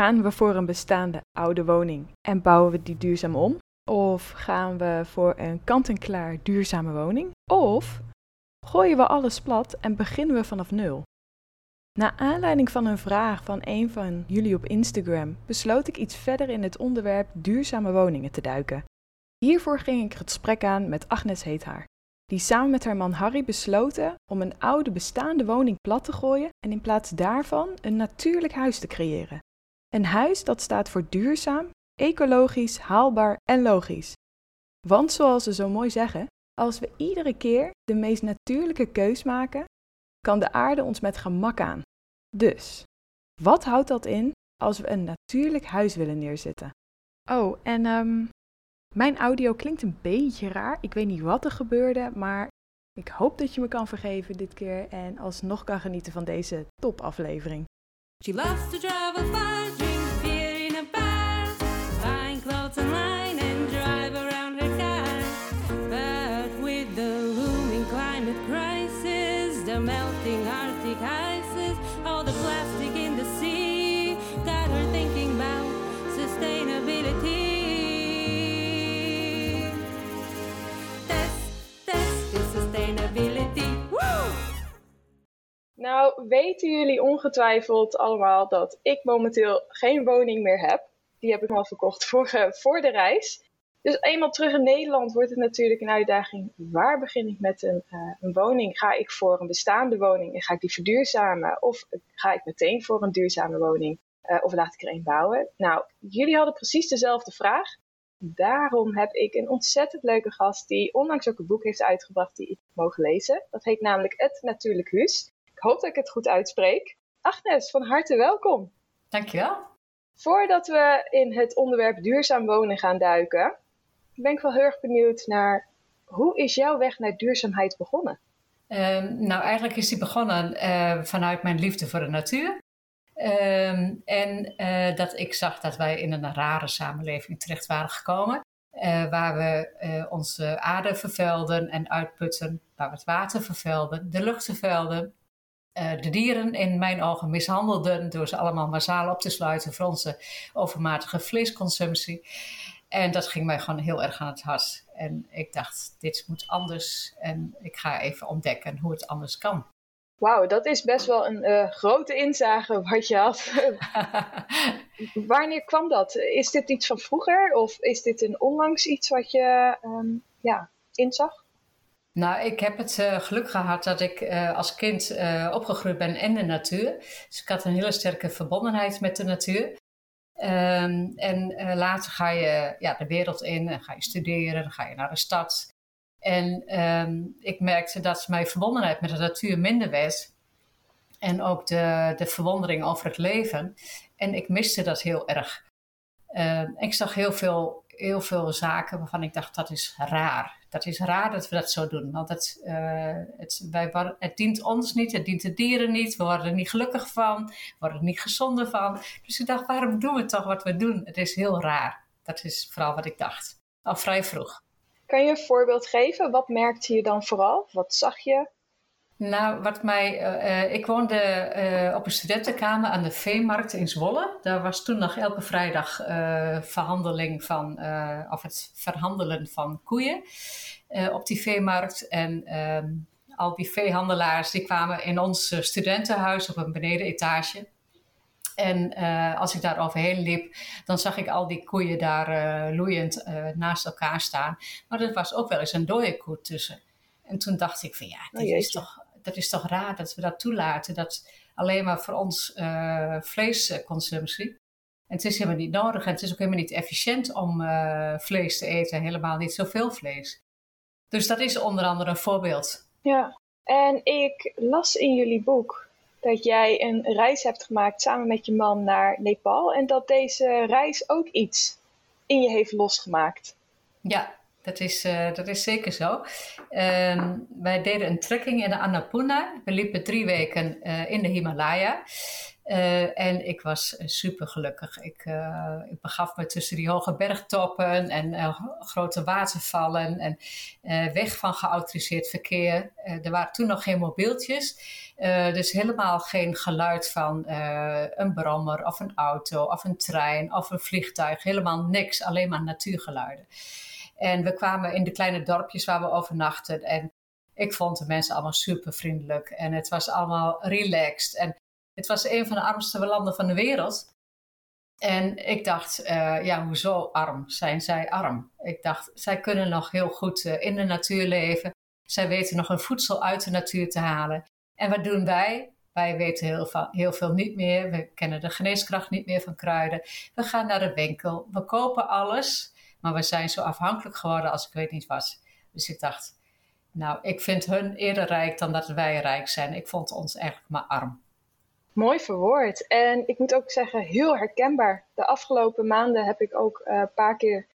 Gaan we voor een bestaande oude woning en bouwen we die duurzaam om? Of gaan we voor een kant-en-klaar duurzame woning? Of gooien we alles plat en beginnen we vanaf nul? Na aanleiding van een vraag van een van jullie op Instagram besloot ik iets verder in het onderwerp duurzame woningen te duiken. Hiervoor ging ik het gesprek aan met Agnes Heethaar, die samen met haar man Harry besloten om een oude bestaande woning plat te gooien en in plaats daarvan een natuurlijk huis te creëren. Een huis dat staat voor duurzaam, ecologisch, haalbaar en logisch. Want zoals ze zo mooi zeggen, als we iedere keer de meest natuurlijke keus maken, kan de aarde ons met gemak aan. Dus, wat houdt dat in als we een natuurlijk huis willen neerzetten? Oh, en um, mijn audio klinkt een beetje raar. Ik weet niet wat er gebeurde, maar ik hoop dat je me kan vergeven dit keer en alsnog kan genieten van deze topaflevering. She loves to travel Nou, weten jullie ongetwijfeld allemaal dat ik momenteel geen woning meer heb. Die heb ik al verkocht voor, eh, voor de reis. Dus eenmaal terug in Nederland wordt het natuurlijk een uitdaging. Waar begin ik met een, uh, een woning? Ga ik voor een bestaande woning en ga ik die verduurzamen? Of ga ik meteen voor een duurzame woning? Uh, of laat ik er een bouwen? Nou, jullie hadden precies dezelfde vraag. Daarom heb ik een ontzettend leuke gast die onlangs ook een boek heeft uitgebracht die ik mogen lezen. Dat heet namelijk Het Natuurlijk Huis. Ik hoop dat ik het goed uitspreek. Agnes, van harte welkom. Dankjewel. Voordat we in het onderwerp duurzaam wonen gaan duiken, ben ik wel heel erg benieuwd naar hoe is jouw weg naar duurzaamheid begonnen? Um, nou, eigenlijk is die begonnen uh, vanuit mijn liefde voor de natuur. Um, en uh, dat ik zag dat wij in een rare samenleving terecht waren gekomen. Uh, waar we onze aarde vervuilden en uitputten, waar we het water vervuilden, de lucht vervuilden. De dieren in mijn ogen mishandelden door ze allemaal massaal op te sluiten voor onze overmatige vleesconsumptie. En dat ging mij gewoon heel erg aan het hart. En ik dacht, dit moet anders. En ik ga even ontdekken hoe het anders kan. Wauw, dat is best wel een uh, grote inzage wat je had. Wanneer kwam dat? Is dit iets van vroeger of is dit een onlangs iets wat je um, ja, inzag? Nou, ik heb het uh, geluk gehad dat ik uh, als kind opgegroeid ben in de natuur. Dus ik had een hele sterke verbondenheid met de natuur. Um, en later ga je ja, de wereld in en ga je studeren, dan ga je naar de stad. En um, ik merkte dat mijn verbondenheid met de natuur minder werd. En ook de, de verwondering over het leven. En ik miste dat heel erg. Uh, ik zag heel veel, heel veel zaken waarvan ik dacht, dat is raar. Dat is raar dat we dat zo doen. Want het, uh, het, wij, het dient ons niet, het dient de dieren niet. We worden er niet gelukkig van, we worden er niet gezonder van. Dus ik dacht, waarom doen we toch wat we doen? Het is heel raar. Dat is vooral wat ik dacht. Al vrij vroeg. Kan je een voorbeeld geven? Wat merkte je dan vooral? Wat zag je? Nou, wat mij, uh, ik woonde uh, op een studentenkamer aan de Veemarkt in Zwolle. Daar was toen nog elke vrijdag uh, verhandeling van, of het verhandelen van koeien op die veemarkt. En ehm, al die veehandelaars die kwamen in ons studentenhuis op een benedenetage. En als ik daar overheen liep, dan zag ik al die koeien daar loeiend naast elkaar staan. Maar er was ook wel eens een dode koe tussen. En toen dacht ik van ja, dit oh, is toch dat is toch raar dat we dat toelaten. Dat alleen maar voor ons uh, vleesconsumptie. En het is helemaal niet nodig en het is ook helemaal niet efficiënt om uh, vlees te eten. Helemaal niet zoveel vlees. Dus dat is onder andere een voorbeeld. Ja, en ik las in jullie boek dat jij een reis hebt gemaakt samen met je man naar Nepal. En dat deze reis ook iets in je heeft losgemaakt. Ja, dat is, uh, dat is zeker zo. Uh, wij deden een trekking in de Annapurna. We liepen drie weken uh, in de Himalaya. Uh, en ik was super gelukkig. Ik, ik, begaf me tussen die hoge bergtoppen en grote watervallen en weg van geautoriseerd verkeer. er waren toen nog geen mobieltjes, dus helemaal geen geluid van een brommer of een auto of een trein of een vliegtuig. Helemaal niks, alleen maar natuurgeluiden. En we kwamen in de kleine dorpjes waar we overnachten en ik vond de mensen allemaal super vriendelijk en het was allemaal relaxed. En het was een van de armste landen van de wereld. En ik dacht, uh, ja, hoezo arm? Zijn zij arm? Ik dacht, zij kunnen nog heel goed uh, in de natuur leven. Zij weten nog hun voedsel uit de natuur te halen. En wat doen wij? Wij weten heel veel niet meer. We kennen de geneeskracht niet meer van kruiden. We gaan naar de winkel. We kopen alles. Maar we zijn zo afhankelijk geworden als ik weet niet wat. Dus ik dacht, nou, ik vind hun eerder rijk dan dat wij rijk zijn. Ik vond ons eigenlijk maar arm. Mooi verwoord. En ik moet ook zeggen, heel herkenbaar. De afgelopen maanden heb ik ook eh, een paar keer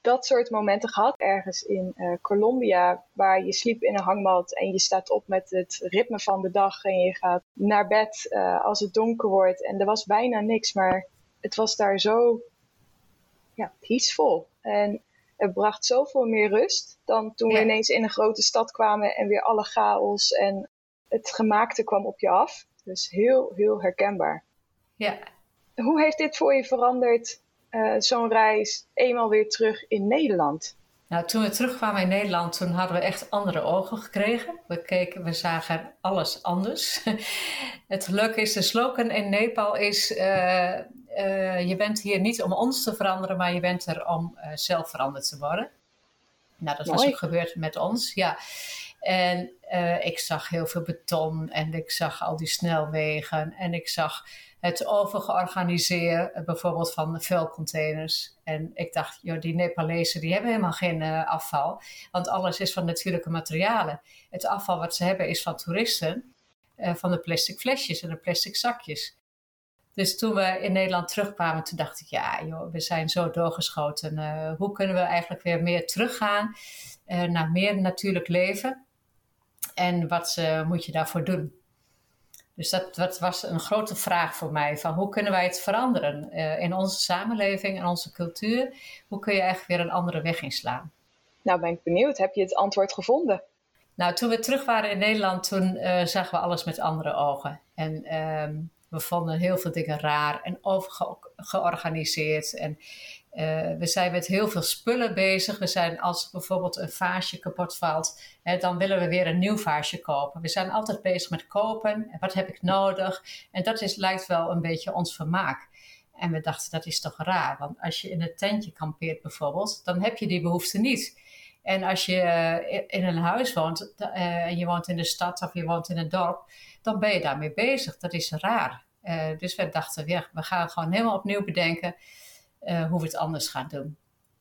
dat soort momenten gehad. Ergens in uh, Colombia, waar je sliep in een hangmat en je staat op met het ritme van de dag en je gaat naar bed uh, als het donker wordt. En er was bijna niks, maar het was daar zo ja, peaceful. En het bracht zoveel meer rust dan toen we ineens in een grote stad kwamen en weer alle chaos en het gemaakte kwam op je af. Dus heel, heel herkenbaar. Ja. Hoe heeft dit voor je veranderd, uh, zo'n reis, eenmaal weer terug in Nederland? Nou, toen we terugkwamen in Nederland, toen hadden we echt andere ogen gekregen. We keken, we zagen alles anders. Het leuke is, de slogan in Nepal is, uh, uh, je bent hier niet om ons te veranderen, maar je bent er om zelf veranderd te worden. Nou, dat was ook gebeurd met ons, ja. En ik zag heel veel beton en ik zag al die snelwegen en ik zag het overgeorganiseerd, bijvoorbeeld van vuilcontainers. En ik dacht, joh, die Nepalezen die hebben helemaal geen uh, afval, want alles is van natuurlijke materialen. Het afval wat ze hebben is van toeristen, uh, van de plastic flesjes en de plastic zakjes. Dus toen we in Nederland terugkwamen, toen dacht ik, ja joh, we zijn zo doorgeschoten. Uh, hoe kunnen we eigenlijk weer meer teruggaan naar meer natuurlijk leven? En wat moet je daarvoor doen? Dus dat, dat, was een grote vraag voor mij. Van hoe kunnen wij het veranderen uh, in onze samenleving en onze cultuur? Hoe kun je eigenlijk weer een andere weg inslaan? Nou ben ik benieuwd. Heb je het antwoord gevonden? Nou, toen we terug waren in Nederland, toen uh, zagen we alles met andere ogen. En ehm, we vonden heel veel dingen raar en overgeorganiseerd. En uh, we zijn met heel veel spullen bezig. We zijn als bijvoorbeeld een vaasje kapot valt, dan willen we weer een nieuw vaasje kopen. We zijn altijd bezig met kopen. Wat heb ik nodig? En dat is, lijkt wel een beetje ons vermaak. En we dachten, dat is toch raar. Want als je in een tentje kampeert bijvoorbeeld, dan heb je die behoefte niet. En als je in een huis woont, uh, en je woont in de stad of je woont in een dorp, dan ben je daarmee bezig. Dat is raar. Dus we dachten, we gaan gewoon helemaal opnieuw bedenken uh, hoe we het anders gaan doen.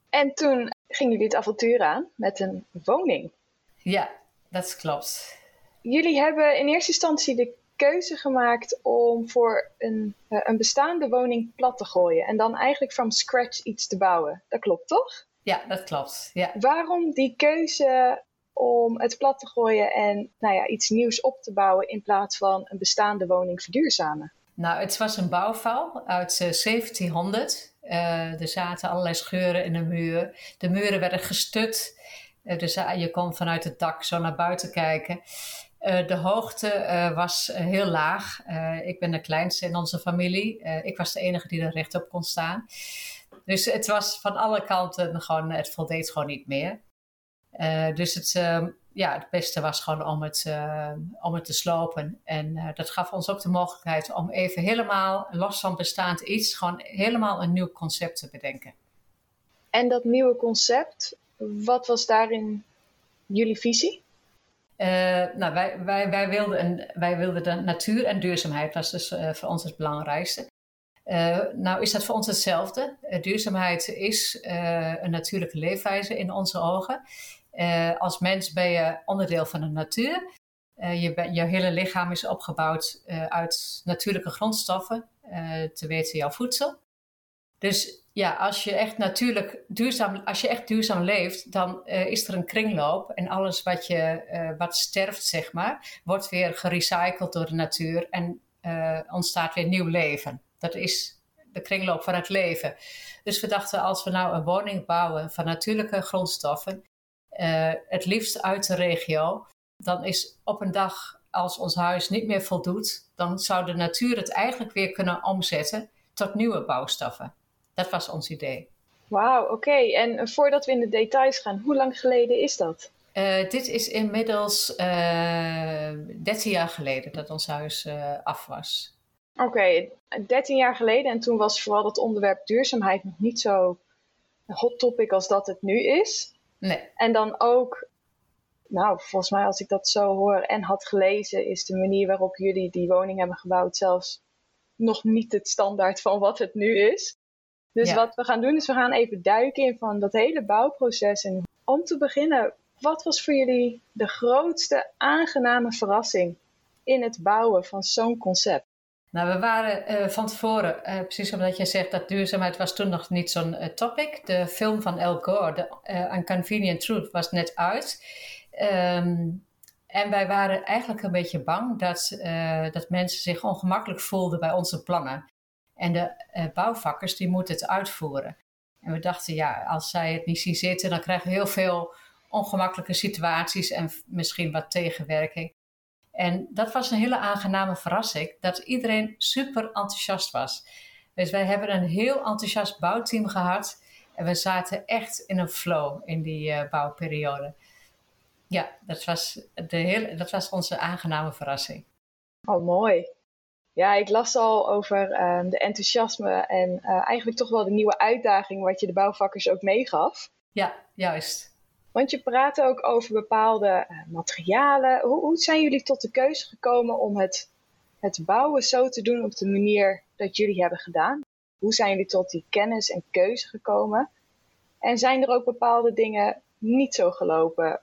En toen gingen jullie het avontuur aan met een woning. Ja, dat klopt. Jullie hebben in eerste instantie de keuze gemaakt om voor een, uh, een bestaande woning plat te gooien. En dan eigenlijk from scratch iets te bouwen. Dat klopt toch? Ja, dat klopt. Ja. Waarom die keuze om het plat te gooien en nou ja, iets nieuws op te bouwen in plaats van een bestaande woning verduurzamen? Nou, het was een bouwval uit 1700. Uh, er zaten allerlei scheuren in de muur. De muren werden gestut. Uh, dus je kon vanuit het dak zo naar buiten kijken. De hoogte was heel laag. ik ben de kleinste in onze familie. ik was de enige die er rechtop kon staan. Dus het was van alle kanten gewoon, het voldeed gewoon niet meer. dus het, ehm, ja, het beste was gewoon om het, uh, om het te slopen. En uh, dat gaf ons ook de mogelijkheid om even helemaal los van bestaand iets, gewoon helemaal een nieuw concept te bedenken. En dat nieuwe concept, wat was daarin jullie visie? Uh, nou, wij, wij, wij, wilden een, wij wilden de natuur en duurzaamheid, was dus voor ons het belangrijkste. nou is dat voor ons hetzelfde. duurzaamheid is een natuurlijke leefwijze in onze ogen. Uh, als mens ben je onderdeel van de natuur. Uh, je, je hele lichaam is opgebouwd uh, uit natuurlijke grondstoffen, te weten jouw voedsel. Dus ja, als je echt natuurlijk duurzaam, als je echt duurzaam leeft, dan is er een kringloop en alles wat, je, wat sterft, zeg maar, wordt weer gerecycled door de natuur en ontstaat weer nieuw leven. Dat is de kringloop van het leven. Dus we dachten, als we nou een woning bouwen van natuurlijke grondstoffen, het liefst uit de regio, dan is op een dag als ons huis niet meer voldoet, dan zou de natuur het eigenlijk weer kunnen omzetten tot nieuwe bouwstoffen. Dat was ons idee. Wauw, oké. En voordat we in de details gaan, hoe lang geleden is dat? Uh, dit is inmiddels uh, eh, 13 jaar geleden dat ons huis uh, af was. Oké, okay, 13 jaar geleden. En toen was vooral dat onderwerp duurzaamheid nog niet zo hot topic als dat het nu is. Nee. En dan ook nou, volgens mij als ik dat zo hoor en had gelezen, is de manier waarop jullie die woning hebben gebouwd zelfs nog niet het standaard van wat het nu is. Dus wat we gaan doen is we gaan even duiken in van dat hele bouwproces. En om te beginnen, wat was voor jullie de grootste aangename verrassing in het bouwen van zo'n concept? Nou, we waren uh, van tevoren, uh, precies omdat jij zegt dat duurzaamheid was toen nog niet zo'n uh, topic. De film van Al Gore, The Unconvenient Truth, was net uit. Ehm, en wij waren eigenlijk een beetje bang dat, dat mensen zich ongemakkelijk voelden bij onze plannen. En de bouwvakkers die moeten het uitvoeren. En we dachten, ja, als zij het niet zien zitten, dan krijgen we heel veel ongemakkelijke situaties en misschien wat tegenwerking. En dat was een hele aangename verrassing, dat iedereen super enthousiast was. Dus wij hebben een heel enthousiast bouwteam gehad en we zaten echt in een flow in die uh, bouwperiode. Ja, dat was, de hele, dat was onze aangename verrassing. Oh, mooi. Ja, ik las al over ehm, de enthousiasme en uh, eigenlijk toch wel de nieuwe uitdaging wat je de bouwvakkers ook meegaf. Ja, juist. Want je praat ook over bepaalde uh, materialen. Hoe, hoe, zijn jullie tot de keuze gekomen om het, het bouwen zo te doen op de manier dat jullie hebben gedaan? Hoe zijn jullie tot die kennis en keuze gekomen? En zijn er ook bepaalde dingen niet zo gelopen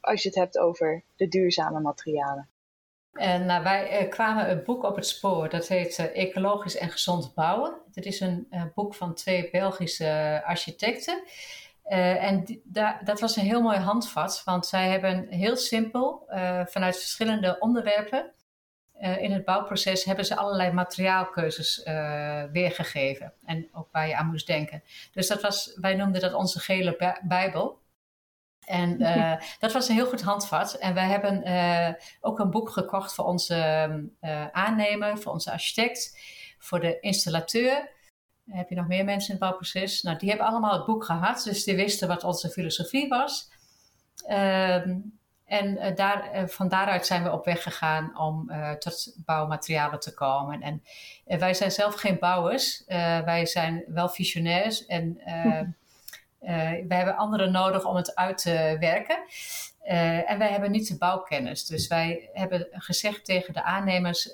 als je het hebt over de duurzame materialen. En nou, wij eh, kwamen een boek op het spoor, dat heet uh, Ecologisch en Gezond Bouwen. Het is een boek van twee Belgische architecten. En dat was een heel mooi handvat, want zij hebben heel simpel, vanuit verschillende onderwerpen in het bouwproces, hebben ze allerlei materiaalkeuzes weergegeven. En ook waar je aan moest denken. Dus dat was, wij noemden dat onze gele bijbel. En uh, dat was een heel goed handvat. En wij hebben ook een boek gekocht voor onze aannemer, voor onze architect, voor de installateur. Heb je nog meer mensen in het bouwproces? Nou, die hebben allemaal het boek gehad, dus die wisten wat onze filosofie was. Ehm, en daar, van daaruit zijn we op weg gegaan om tot bouwmaterialen te komen. En wij zijn zelf geen bouwers, wij zijn wel visionairs en we hebben anderen nodig om het uit te werken. En wij hebben niet de bouwkennis. Dus wij hebben gezegd tegen de aannemers: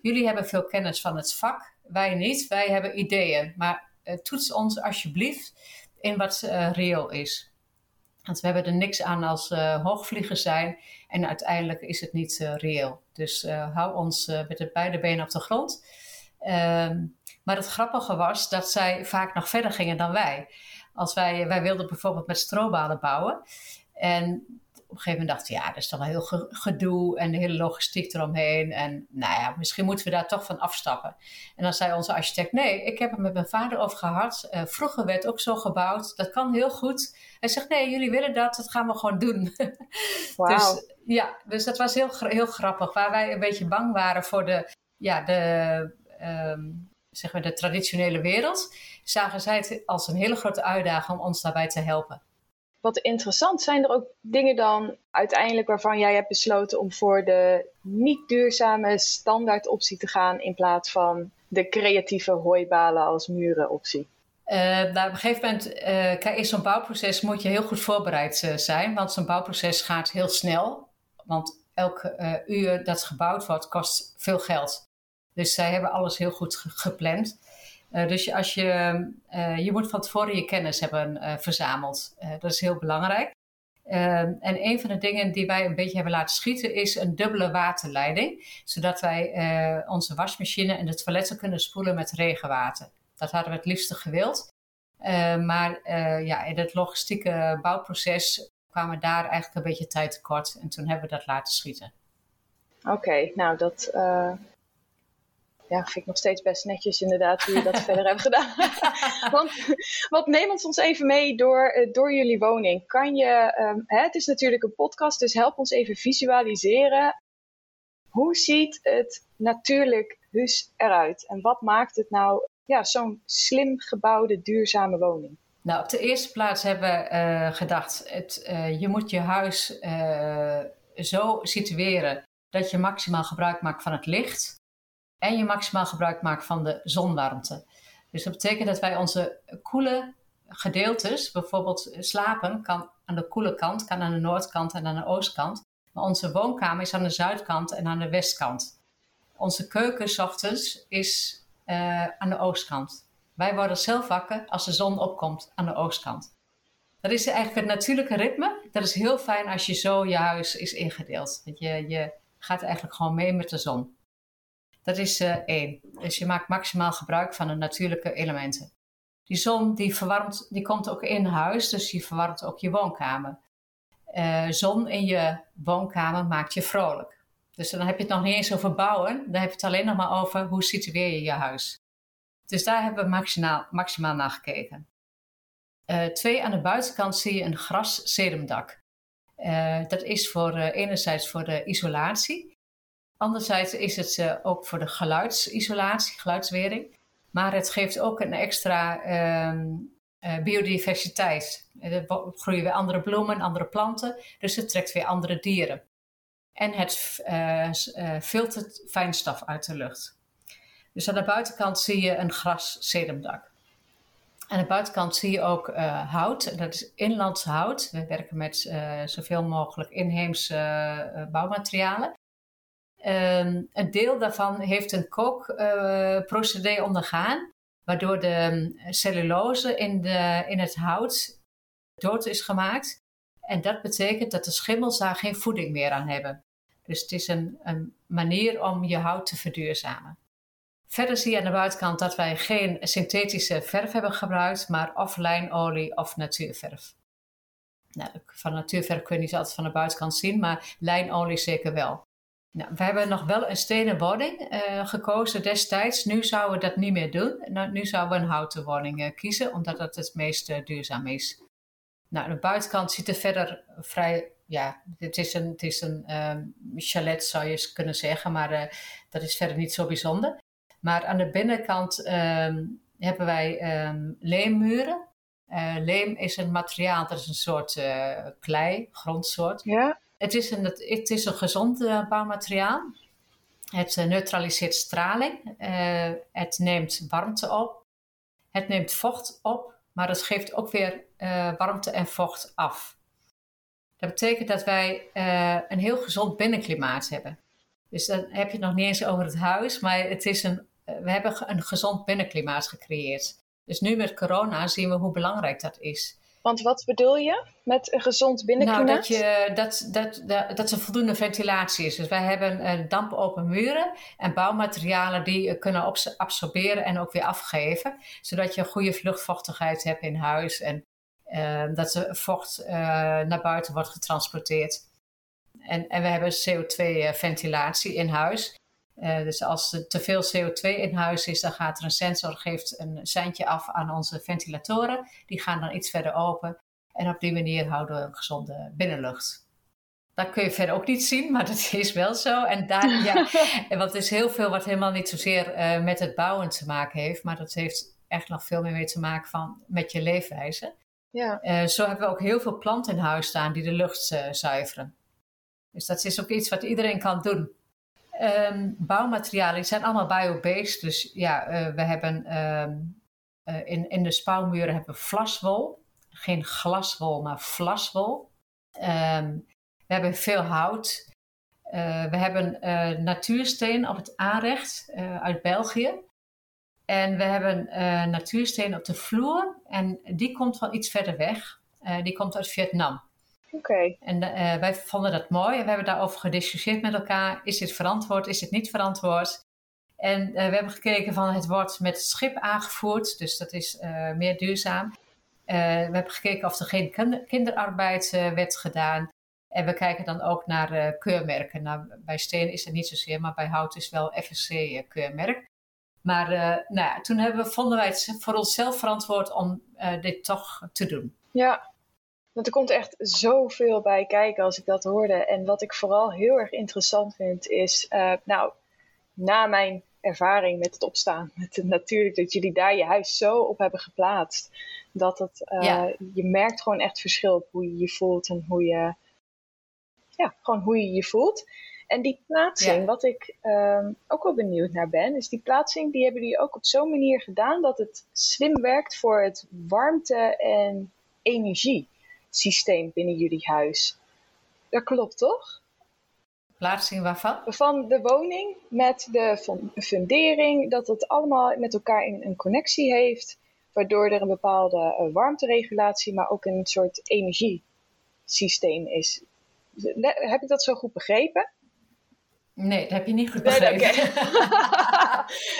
jullie hebben veel kennis van het vak, wij niet. Wij hebben ideeën. Maar toets ons alsjeblieft in wat reëel is. Want we hebben er niks aan als hoogvliegers zijn. En uiteindelijk is het niet reëel. Dus hou ons met de beide benen op de grond. Ehm, maar het grappige was dat zij vaak nog verder gingen dan wij. Als wij, wij wilden bijvoorbeeld met strobalen bouwen. En een gegeven moment dachten we, ja, dat is toch wel heel gedoe en de hele logistiek eromheen. En nou ja, misschien moeten we daar toch van afstappen. En dan zei onze architect, nee, ik heb het met mijn vader over gehad. Uh, vroeger werd ook zo gebouwd, dat kan heel goed. Hij zegt, nee, jullie willen dat, dat gaan we gewoon doen. Wow. dus ja, dus dat was heel, heel grappig. Waar wij een beetje bang waren voor de, ja, de, um, zeg maar de traditionele wereld, zagen zij het als een hele grote uitdaging om ons daarbij te helpen. Wat interessant, zijn er ook dingen dan uiteindelijk waarvan jij hebt besloten om voor de niet duurzame standaard optie te gaan in plaats van de creatieve hooibalen als muren optie? Uh, nou, op een gegeven moment, uh, kijk, in zo'n bouwproces moet je heel goed voorbereid uh, zijn, want zo'n bouwproces gaat heel snel. Want elke uur dat gebouwd wordt, kost veel geld. Dus zij hebben alles heel goed gepland. Uh, dus als je, uh, je moet van tevoren je kennis hebben uh, verzameld. dat is heel belangrijk. en een van de dingen die wij een beetje hebben laten schieten is een dubbele waterleiding. Zodat wij onze wasmachine en de toiletten kunnen spoelen met regenwater. Dat hadden we het liefste gewild. maar ja, in het logistieke bouwproces kwamen daar eigenlijk een beetje tijd tekort. En toen hebben we dat laten schieten. Oké, nou dat ja, vind ik nog steeds best netjes inderdaad hoe je dat verder hebt gedaan. Want wat neem ons ons even mee door, eh, door jullie woning. Kan je, ehm, hè, het is natuurlijk een podcast, dus help ons even visualiseren. Hoe ziet het natuurlijk huis eruit? En wat maakt het nou ja, zo'n slim gebouwde, duurzame woning? Nou, op de eerste plaats hebben we uh, gedacht, het, uh, je moet je huis uh, zo situeren dat je maximaal gebruik maakt van het licht en je maximaal gebruik maakt van de zonwarmte. Dus dat betekent dat wij onze koele gedeeltes, bijvoorbeeld slapen, kan aan de koele kant, kan aan de noordkant en aan de oostkant. Maar onze woonkamer is aan de zuidkant en aan de westkant. Onze keuken s ochtends is uh, aan de oostkant. Wij worden zelf wakker als de zon opkomt aan de oostkant. Dat is eigenlijk het natuurlijke ritme. Dat is heel fijn als je zo je huis is ingedeeld. Dat je, je gaat eigenlijk gewoon mee met de zon. Dat is uh, één. Dus je maakt maximaal gebruik van de natuurlijke elementen. Die zon die verwarmt, die komt ook in huis, dus die verwarmt ook je woonkamer. Uh, zon in je woonkamer maakt je vrolijk. Dus dan heb je het nog niet eens over bouwen, dan heb je het alleen nog maar over hoe situeer je je huis. Dus daar hebben we maximaal, maximaal naar gekeken. Uh, twee, aan de buitenkant zie je een. Uh, dat is voor, enerzijds voor de isolatie. Anderzijds is het ook voor de geluidsisolatie, geluidswering. Maar het geeft ook een extra ehm, biodiversiteit. Er groeien weer andere bloemen, andere planten. Dus het trekt weer andere dieren. En het filtert fijnstof uit de lucht. Dus aan de buitenkant zie je een gras-sedumdak. Aan de buitenkant zie je ook uh, hout. Dat is inlands hout. We werken met uh, zoveel mogelijk inheemse uh, bouwmaterialen. Um, een deel daarvan heeft een kookprocedé ondergaan, waardoor de cellulose in, de, in het hout dood is gemaakt. En dat betekent dat de schimmels daar geen voeding meer aan hebben. Dus het is een, een manier om je hout te verduurzamen. Verder zie je aan de buitenkant dat wij geen synthetische verf hebben gebruikt, maar of lijnolie of natuurverf. Nou, van natuurverf kun je niet altijd van de buitenkant zien, maar lijnolie zeker wel. Nou, we hebben nog wel een stenen woning uh, gekozen destijds. Nu zouden we dat niet meer doen. Nou, nu zouden we een houten woning uh, kiezen, omdat dat het meest uh, duurzaam is. Nou, de buitenkant ziet er verder vrij. Ja, het is een, het is een um, chalet, zou je kunnen zeggen, maar dat is verder niet zo bijzonder. Maar aan de binnenkant um, hebben wij um, leemmuren. Leem is een materiaal, dat is een soort klei, grondsoort. Ja. Het is een, het is een gezond uh, bouwmateriaal. Het neutraliseert straling. het neemt warmte op. Het neemt vocht op, maar het geeft ook weer warmte en vocht af. Dat betekent dat wij een heel gezond binnenklimaat hebben. Dus dan heb je het nog niet eens over het huis, maar het is een eh, we hebben een gezond binnenklimaat gecreëerd. Dus nu met corona zien we hoe belangrijk dat is. Want wat bedoel je met een gezond binnenklimaat? Nou, dat, je, dat, dat, dat, dat er voldoende ventilatie is. Dus wij hebben uh, dampopen muren en bouwmaterialen die kunnen absorberen en ook weer afgeven. Zodat je een goede luchtvochtigheid hebt in huis en uh, dat de vocht uh, naar buiten wordt getransporteerd. En, en we hebben CO2-ventilatie in huis. Uh, dus als er te veel CO2 in huis is, dan gaat er een sensor, geeft een seintje af aan onze ventilatoren. Die gaan dan iets verder open. En op die manier houden we een gezonde binnenlucht. Dat kun je verder ook niet zien, maar dat is wel zo. En daar, ja, want is heel veel wat helemaal niet zozeer uh, met het bouwen te maken heeft, maar dat heeft echt nog veel meer mee te maken van, met je leefwijze. Ja. Uh, zo hebben we ook heel veel planten in huis staan die de lucht zuiveren. Dus dat is ook iets wat iedereen kan doen. Um, bouwmaterialen zijn allemaal biobased. Dus ja, uh, we hebben um, uh, in, in de spouwmuren hebben we vlaswol. Geen glaswol, maar vlaswol. Um, we hebben veel hout. Uh, we hebben natuursteen op het aanrecht uit België. En we hebben natuursteen op de vloer. En die komt van iets verder weg. die komt uit Vietnam. Okay. En uh, wij vonden dat mooi en we hebben daarover gediscussieerd met elkaar. Is dit verantwoord, is dit niet verantwoord? En uh, we hebben gekeken van het wordt met het schip aangevoerd, dus dat is uh, meer duurzaam. we hebben gekeken of er geen kinderarbeid werd gedaan. En we kijken dan ook naar keurmerken. Nou, bij steen is het niet zozeer, maar bij hout is wel FSC-keurmerk. Maar nou ja, toen hebben, vonden wij het voor onszelf verantwoord om dit toch te doen. Ja, want er komt echt zoveel bij kijken als ik dat hoorde. En wat ik vooral heel erg interessant vind is, nou, na mijn ervaring met het opstaan, met het, natuurlijk dat jullie daar je huis zo op hebben geplaatst, dat het, je merkt gewoon echt verschil op hoe je je voelt en hoe je, ja, gewoon hoe je je voelt. En die plaatsing, wat ik ehm, ook wel benieuwd naar ben, is die plaatsing, die hebben jullie ook op zo'n manier gedaan dat het slim werkt voor het warmte- en energiesysteem binnen jullie huis. Dat klopt toch? Plaatsing waarvan? Van de woning met de fundering, dat het allemaal met elkaar in een connectie heeft, waardoor er een bepaalde uh, warmteregulatie, maar ook een soort energiesysteem is. Heb ik dat zo goed begrepen? Nee, dat heb je niet goed begrepen.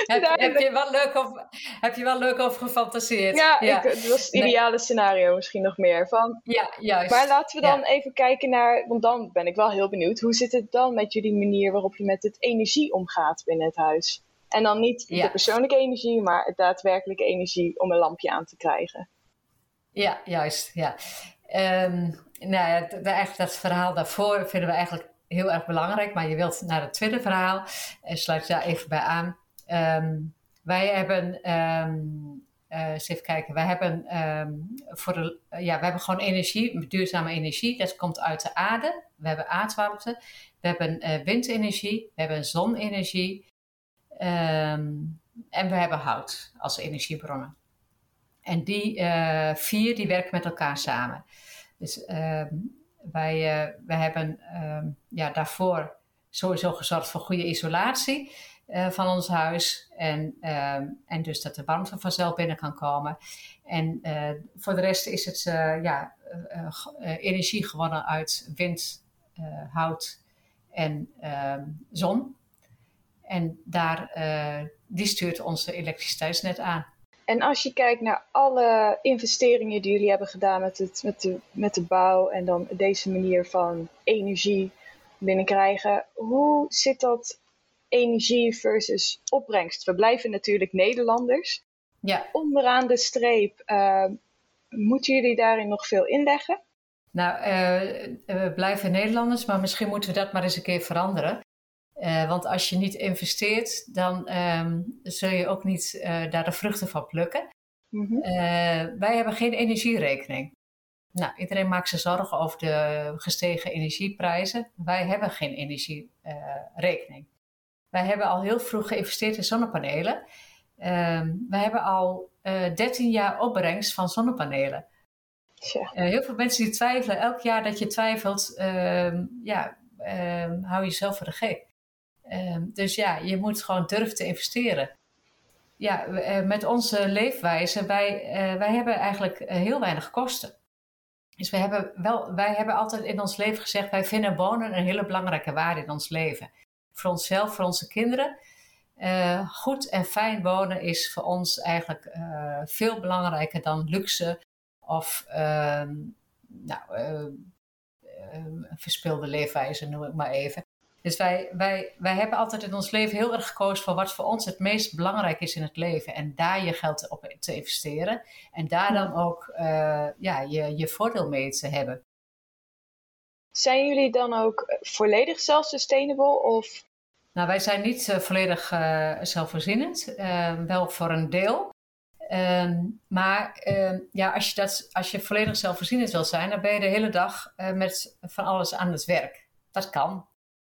Nee, heb, heb, je wel leuk over, heb je wel leuk over gefantaseerd. Ja, Ik, dat was het ideale scenario misschien nog meer. Van, ja, juist. Maar laten we dan even kijken naar, want dan ben ik wel heel benieuwd. Hoe zit het dan met jullie manier waarop je met het energie omgaat binnen het huis? En dan niet de persoonlijke energie, maar het daadwerkelijke energie om een lampje aan te krijgen. Ja, juist. Ja. Um, nou ja, eigenlijk dat verhaal daarvoor vinden we eigenlijk heel erg belangrijk, maar je wilt naar het tweede verhaal. En sluit daar even bij aan. Ehm, wij hebben, um, even kijken, wij hebben, um, voor de, ja, we hebben gewoon energie, duurzame energie. Dat komt uit de aarde. We hebben aardwarmte. We hebben windenergie. We hebben zonenergie. en we hebben hout als energiebronnen. En die vier die werken met elkaar samen. Dus wij, uh, wij hebben uh, ja, daarvoor sowieso gezorgd voor goede isolatie uh, van ons huis. En, ehm, en dus dat de warmte vanzelf binnen kan komen. En eh, voor de rest is het ja, energie gewonnen uit wind, hout en ehm, zon. En daar, die stuurt onze elektriciteitsnet aan. En als je kijkt naar alle investeringen die jullie hebben gedaan met, het, met, de, met de bouw en dan deze manier van energie binnenkrijgen, hoe zit dat energie versus opbrengst? We blijven natuurlijk Nederlanders. Ja. Onderaan de streep, uh, moeten jullie daarin nog veel inleggen? Nou, uh, we blijven Nederlanders, maar misschien moeten we dat maar eens een keer veranderen. Uh, want als je niet investeert, dan um, zul je ook niet uh, daar de vruchten van plukken. Mm -hmm. uh, wij hebben geen energierekening. Nou, iedereen maakt zich zorgen over de gestegen energieprijzen. Wij hebben geen energierekening. wij hebben al heel vroeg geïnvesteerd in zonnepanelen. Um, wij hebben al 13 jaar opbrengst van zonnepanelen. Ja. heel veel mensen die twijfelen, elk jaar dat je twijfelt, ehm, ja, hou jezelf voor de gek. Ehm, dus ja, je moet gewoon durven te investeren. Ja, eh, met onze leefwijze, wij, uh, wij hebben eigenlijk eh, heel weinig kosten. Dus wij hebben, wel, wij hebben altijd in ons leven gezegd, wij vinden wonen een hele belangrijke waarde in ons leven. Voor onszelf, voor onze kinderen. Goed en fijn wonen is voor ons eigenlijk veel belangrijker dan luxe of uh, nou, verspilde leefwijze, noem ik maar even. Dus wij, wij, wij hebben altijd in ons leven heel erg gekozen voor wat voor ons het meest belangrijk is in het leven. En daar je geld op te investeren. En daar dan ook uh, ja, je, je voordeel mee te hebben. Zijn jullie dan ook volledig self-sustainable? Of? Nou, wij zijn niet uh, volledig uh, zelfvoorzienend. wel voor een deel. Um, maar uh, ja, als je, dat, als je volledig zelfvoorzienend wil zijn, dan ben je de hele dag met van alles aan het werk. Dat kan.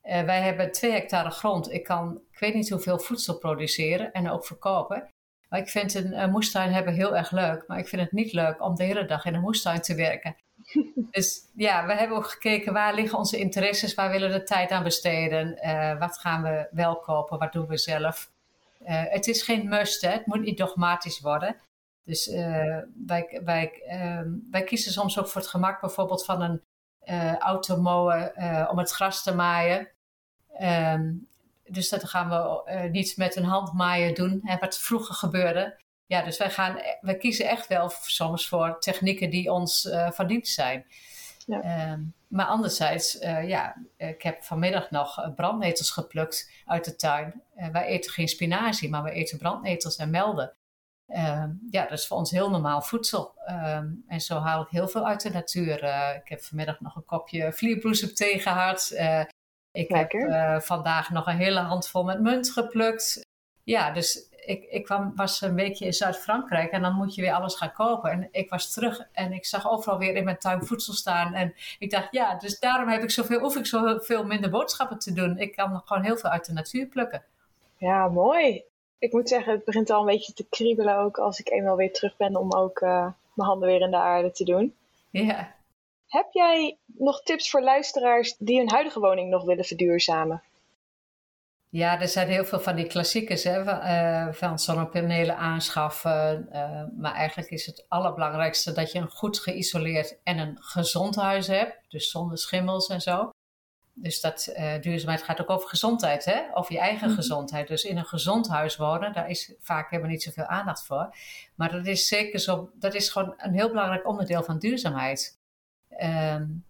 Uh, wij hebben twee hectare grond. Ik kan, ik weet niet hoeveel voedsel produceren en ook verkopen. Maar ik vind een, een moestuin hebben heel erg leuk. Maar ik vind het niet leuk om de hele dag in een moestuin te werken. dus ja, we hebben ook gekeken waar liggen onze interesses, waar willen we de tijd aan besteden, uh, wat gaan we wel kopen, wat doen we zelf. Uh, het is geen must, hè? het moet niet dogmatisch worden. Dus uh, wij, wij, ehm, wij kiezen soms ook voor het gemak bijvoorbeeld van een automower om het gras te maaien. Um, dus dat gaan we uh, niet met een handmaaien doen, hè, wat vroeger gebeurde. Ja, dus wij, gaan, wij kiezen echt wel soms voor technieken die ons uh, van dienst zijn. Ja. Ehm, maar anderzijds, uh, ja, ik heb vanmiddag nog brandnetels geplukt uit de tuin. Wij eten geen spinazie, maar we eten brandnetels en melden. Ehm, ja, dat is voor ons heel normaal voedsel. Ehm, en zo haal ik heel veel uit de natuur. Uh, ik heb vanmiddag nog een kopje vlierbloesem thee gehad. Ik heb vandaag nog een hele handvol met munt geplukt. Ja, dus ik, ik kwam, was een weekje in Zuid-Frankrijk en dan moet je weer alles gaan kopen. En ik was terug en ik zag overal weer in mijn tuin voedsel staan. En ik dacht, ja, dus daarom heb ik zoveel, hoef ik zoveel minder boodschappen te doen. Ik kan gewoon heel veel uit de natuur plukken. Ja, mooi. Ik moet zeggen, het begint al een beetje te kriebelen ook als ik eenmaal weer terug ben om ook uh, mijn handen weer in de aarde te doen. Ja. Heb jij nog tips voor luisteraars die hun huidige woning nog willen verduurzamen? Ja, er zijn heel veel van die klassiekers hè, van, uh, van zonnepanelen aanschaffen. Uh, maar eigenlijk is het allerbelangrijkste dat je een goed geïsoleerd en een gezond huis hebt. Dus zonder schimmels en zo. Dus dat uh, duurzaamheid gaat ook over gezondheid, hè? over je eigen mhm. gezondheid. Dus in een gezond huis wonen, daar is vaak helemaal niet zoveel aandacht voor. Maar dat is zeker zo, dat is gewoon een heel belangrijk onderdeel van duurzaamheid. Um,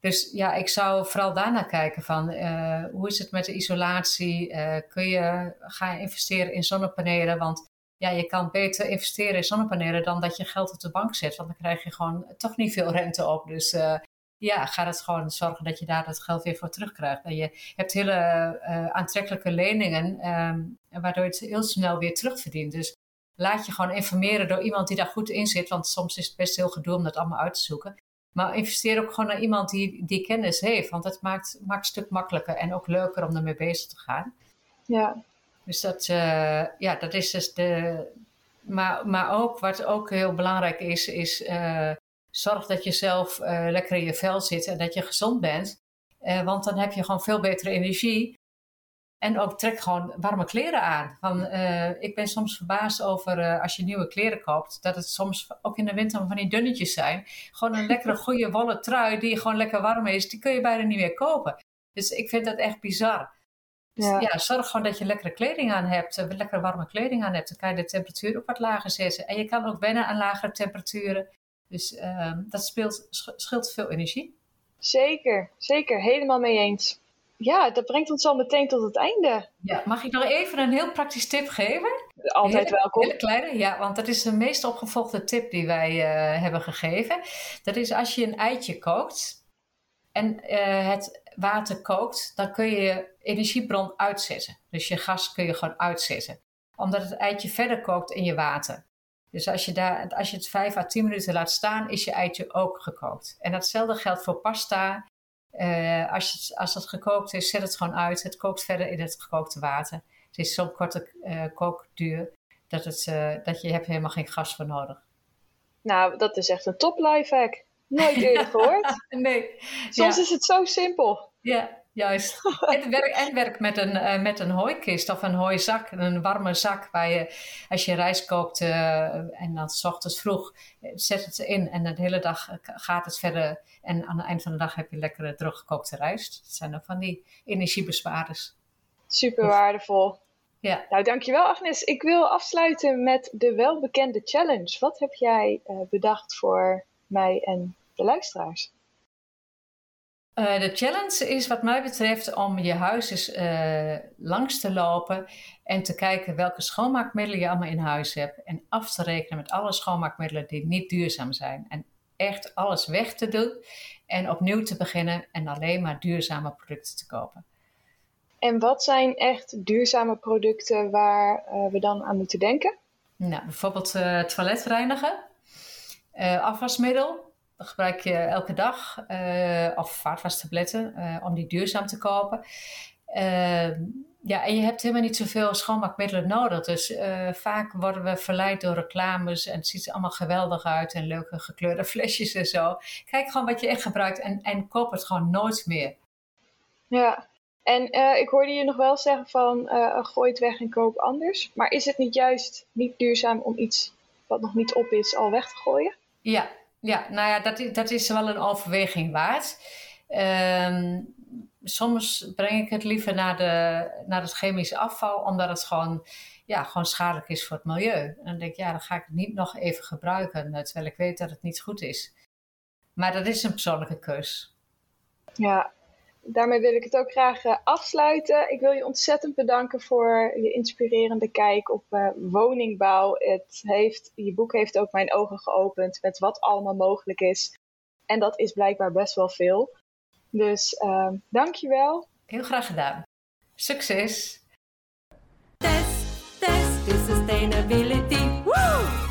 dus ja, ik zou vooral daarnaar kijken van uh, hoe is het met de isolatie? Uh, kun je gaan investeren in zonnepanelen? Want ja, je kan beter investeren in zonnepanelen dan dat je geld op de bank zet. Want dan krijg je gewoon toch niet veel rente op. Dus uh, ja, ga het gewoon zorgen dat je daar dat geld weer voor terugkrijgt. En je hebt hele aantrekkelijke leningen, um, waardoor je het heel snel weer terugverdient. Dus laat je gewoon informeren door iemand die daar goed in zit. Want soms is het best heel gedoe om dat allemaal uit te zoeken. Maar investeer ook gewoon naar iemand die, die kennis heeft. Want dat maakt, maakt het stuk makkelijker en ook leuker om ermee bezig te gaan. Ja. Dus dat, uh, ja, dat is dus de. Maar, maar ook wat ook heel belangrijk is, is uh, zorg dat je zelf uh, lekker in je vel zit en dat je gezond bent. want dan heb je gewoon veel betere energie. En ook trek gewoon warme kleren aan. Van, uh, ik ben soms verbaasd over uh, als je nieuwe kleren koopt, dat het soms ook in de winter van die dunnetjes zijn. Gewoon een lekkere goede wollen trui die gewoon lekker warm is, die kun je bijna niet meer kopen. Dus ik vind dat echt bizar. Dus ja. ja, zorg gewoon dat je lekkere kleding aan hebt, uh, lekkere warme kleding aan hebt. Dan kan je de temperatuur ook wat lager zetten. En je kan ook wennen aan lagere temperaturen. Dus ehm, dat speelt, scheelt veel energie. Zeker, zeker. Helemaal mee eens ja, dat brengt ons al meteen tot het einde. Ja, mag ik nog even een heel praktisch tip geven? Altijd welkom. Hele kleine, ja, want dat is de meest opgevolgde tip die wij uh, hebben gegeven. Dat is als je een eitje kookt en uh, het water kookt, dan kun je je energiebron uitzetten. Dus je gas kun je gewoon uitzetten. Omdat het eitje verder kookt in je water. Dus als je, daar, als je het 5 à 10 minuten laat staan, is je eitje ook gekookt. En datzelfde geldt voor pasta uh, als, het, als het gekookt is, zet het gewoon uit. Het kookt verder in het gekookte water. Het is zo'n korte uh, kookduur dat, het, uh, dat je hebt helemaal geen gas voor nodig. Nou, dat is echt een top hack. Nooit eerder gehoord. nee. Soms is het zo simpel. Ja, juist. en, werk, en werk met een, uh, met een hooikist of een hooizak. Een warme zak waar je, als je rijst koopt uh, en dan s ochtends vroeg, zet het in en de hele dag gaat het verder. En aan het eind van de dag heb je lekkere drooggekookte rijst. Dat zijn ook van die energiebesparers. Super waardevol. Ja. Nou, dankjewel Agnes. Ik wil afsluiten met de welbekende challenge. Wat heb jij uh, bedacht voor mij en de luisteraars? Uh, de challenge is wat mij betreft om je huis eens uh, langs te lopen en te kijken welke schoonmaakmiddelen je allemaal in huis hebt. En af te rekenen met alle schoonmaakmiddelen die niet duurzaam zijn. En echt alles weg te doen en opnieuw te beginnen en alleen maar duurzame producten te kopen. En wat zijn echt duurzame producten waar uh, we dan aan moeten denken? Nou, bijvoorbeeld toiletreinigen, afwasmiddel, dat gebruik je elke dag. Uh, of vaatwastabletten, uh, om die duurzaam te kopen. Uh, ja, en je hebt helemaal niet zoveel schoonmaakmiddelen nodig. Dus vaak worden we verleid door reclames en het ziet er allemaal geweldig uit en leuke gekleurde flesjes en zo. Kijk gewoon wat je echt gebruikt en, en koop het gewoon nooit meer. Ja, en ik hoorde je nog wel zeggen van gooi het weg en koop anders. Maar is het niet juist niet duurzaam om iets wat nog niet op is al weg te gooien? Ja, ja, nou ja, dat, dat is wel een overweging waard. Um, soms breng ik het liever naar, de, naar het chemische afval, omdat het gewoon, ja, gewoon schadelijk is voor het milieu. En dan denk ik, ja, dan ga ik het niet nog even gebruiken, terwijl ik weet dat het niet goed is. Maar dat is een persoonlijke keus. Ja, daarmee wil ik het ook graag uh, afsluiten. Ik wil je ontzettend bedanken voor je inspirerende kijk op uh, woningbouw. Het heeft, je boek heeft ook mijn ogen geopend met wat allemaal mogelijk is. En dat is blijkbaar best wel veel. Dus uh, dankjewel. Heel graag gedaan. Succes! Test, test, sustainability. Woo!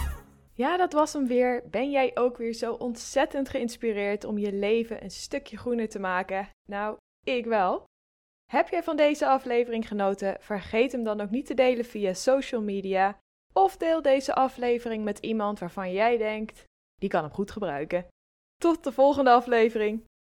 Ja, dat was hem weer. Ben jij ook weer zo ontzettend geïnspireerd om je leven een stukje groener te maken? Nou, ik wel. Heb jij van deze aflevering genoten? Vergeet hem dan ook niet te delen via social media. Of deel deze aflevering met iemand waarvan jij denkt, die kan hem goed gebruiken. Tot de volgende aflevering.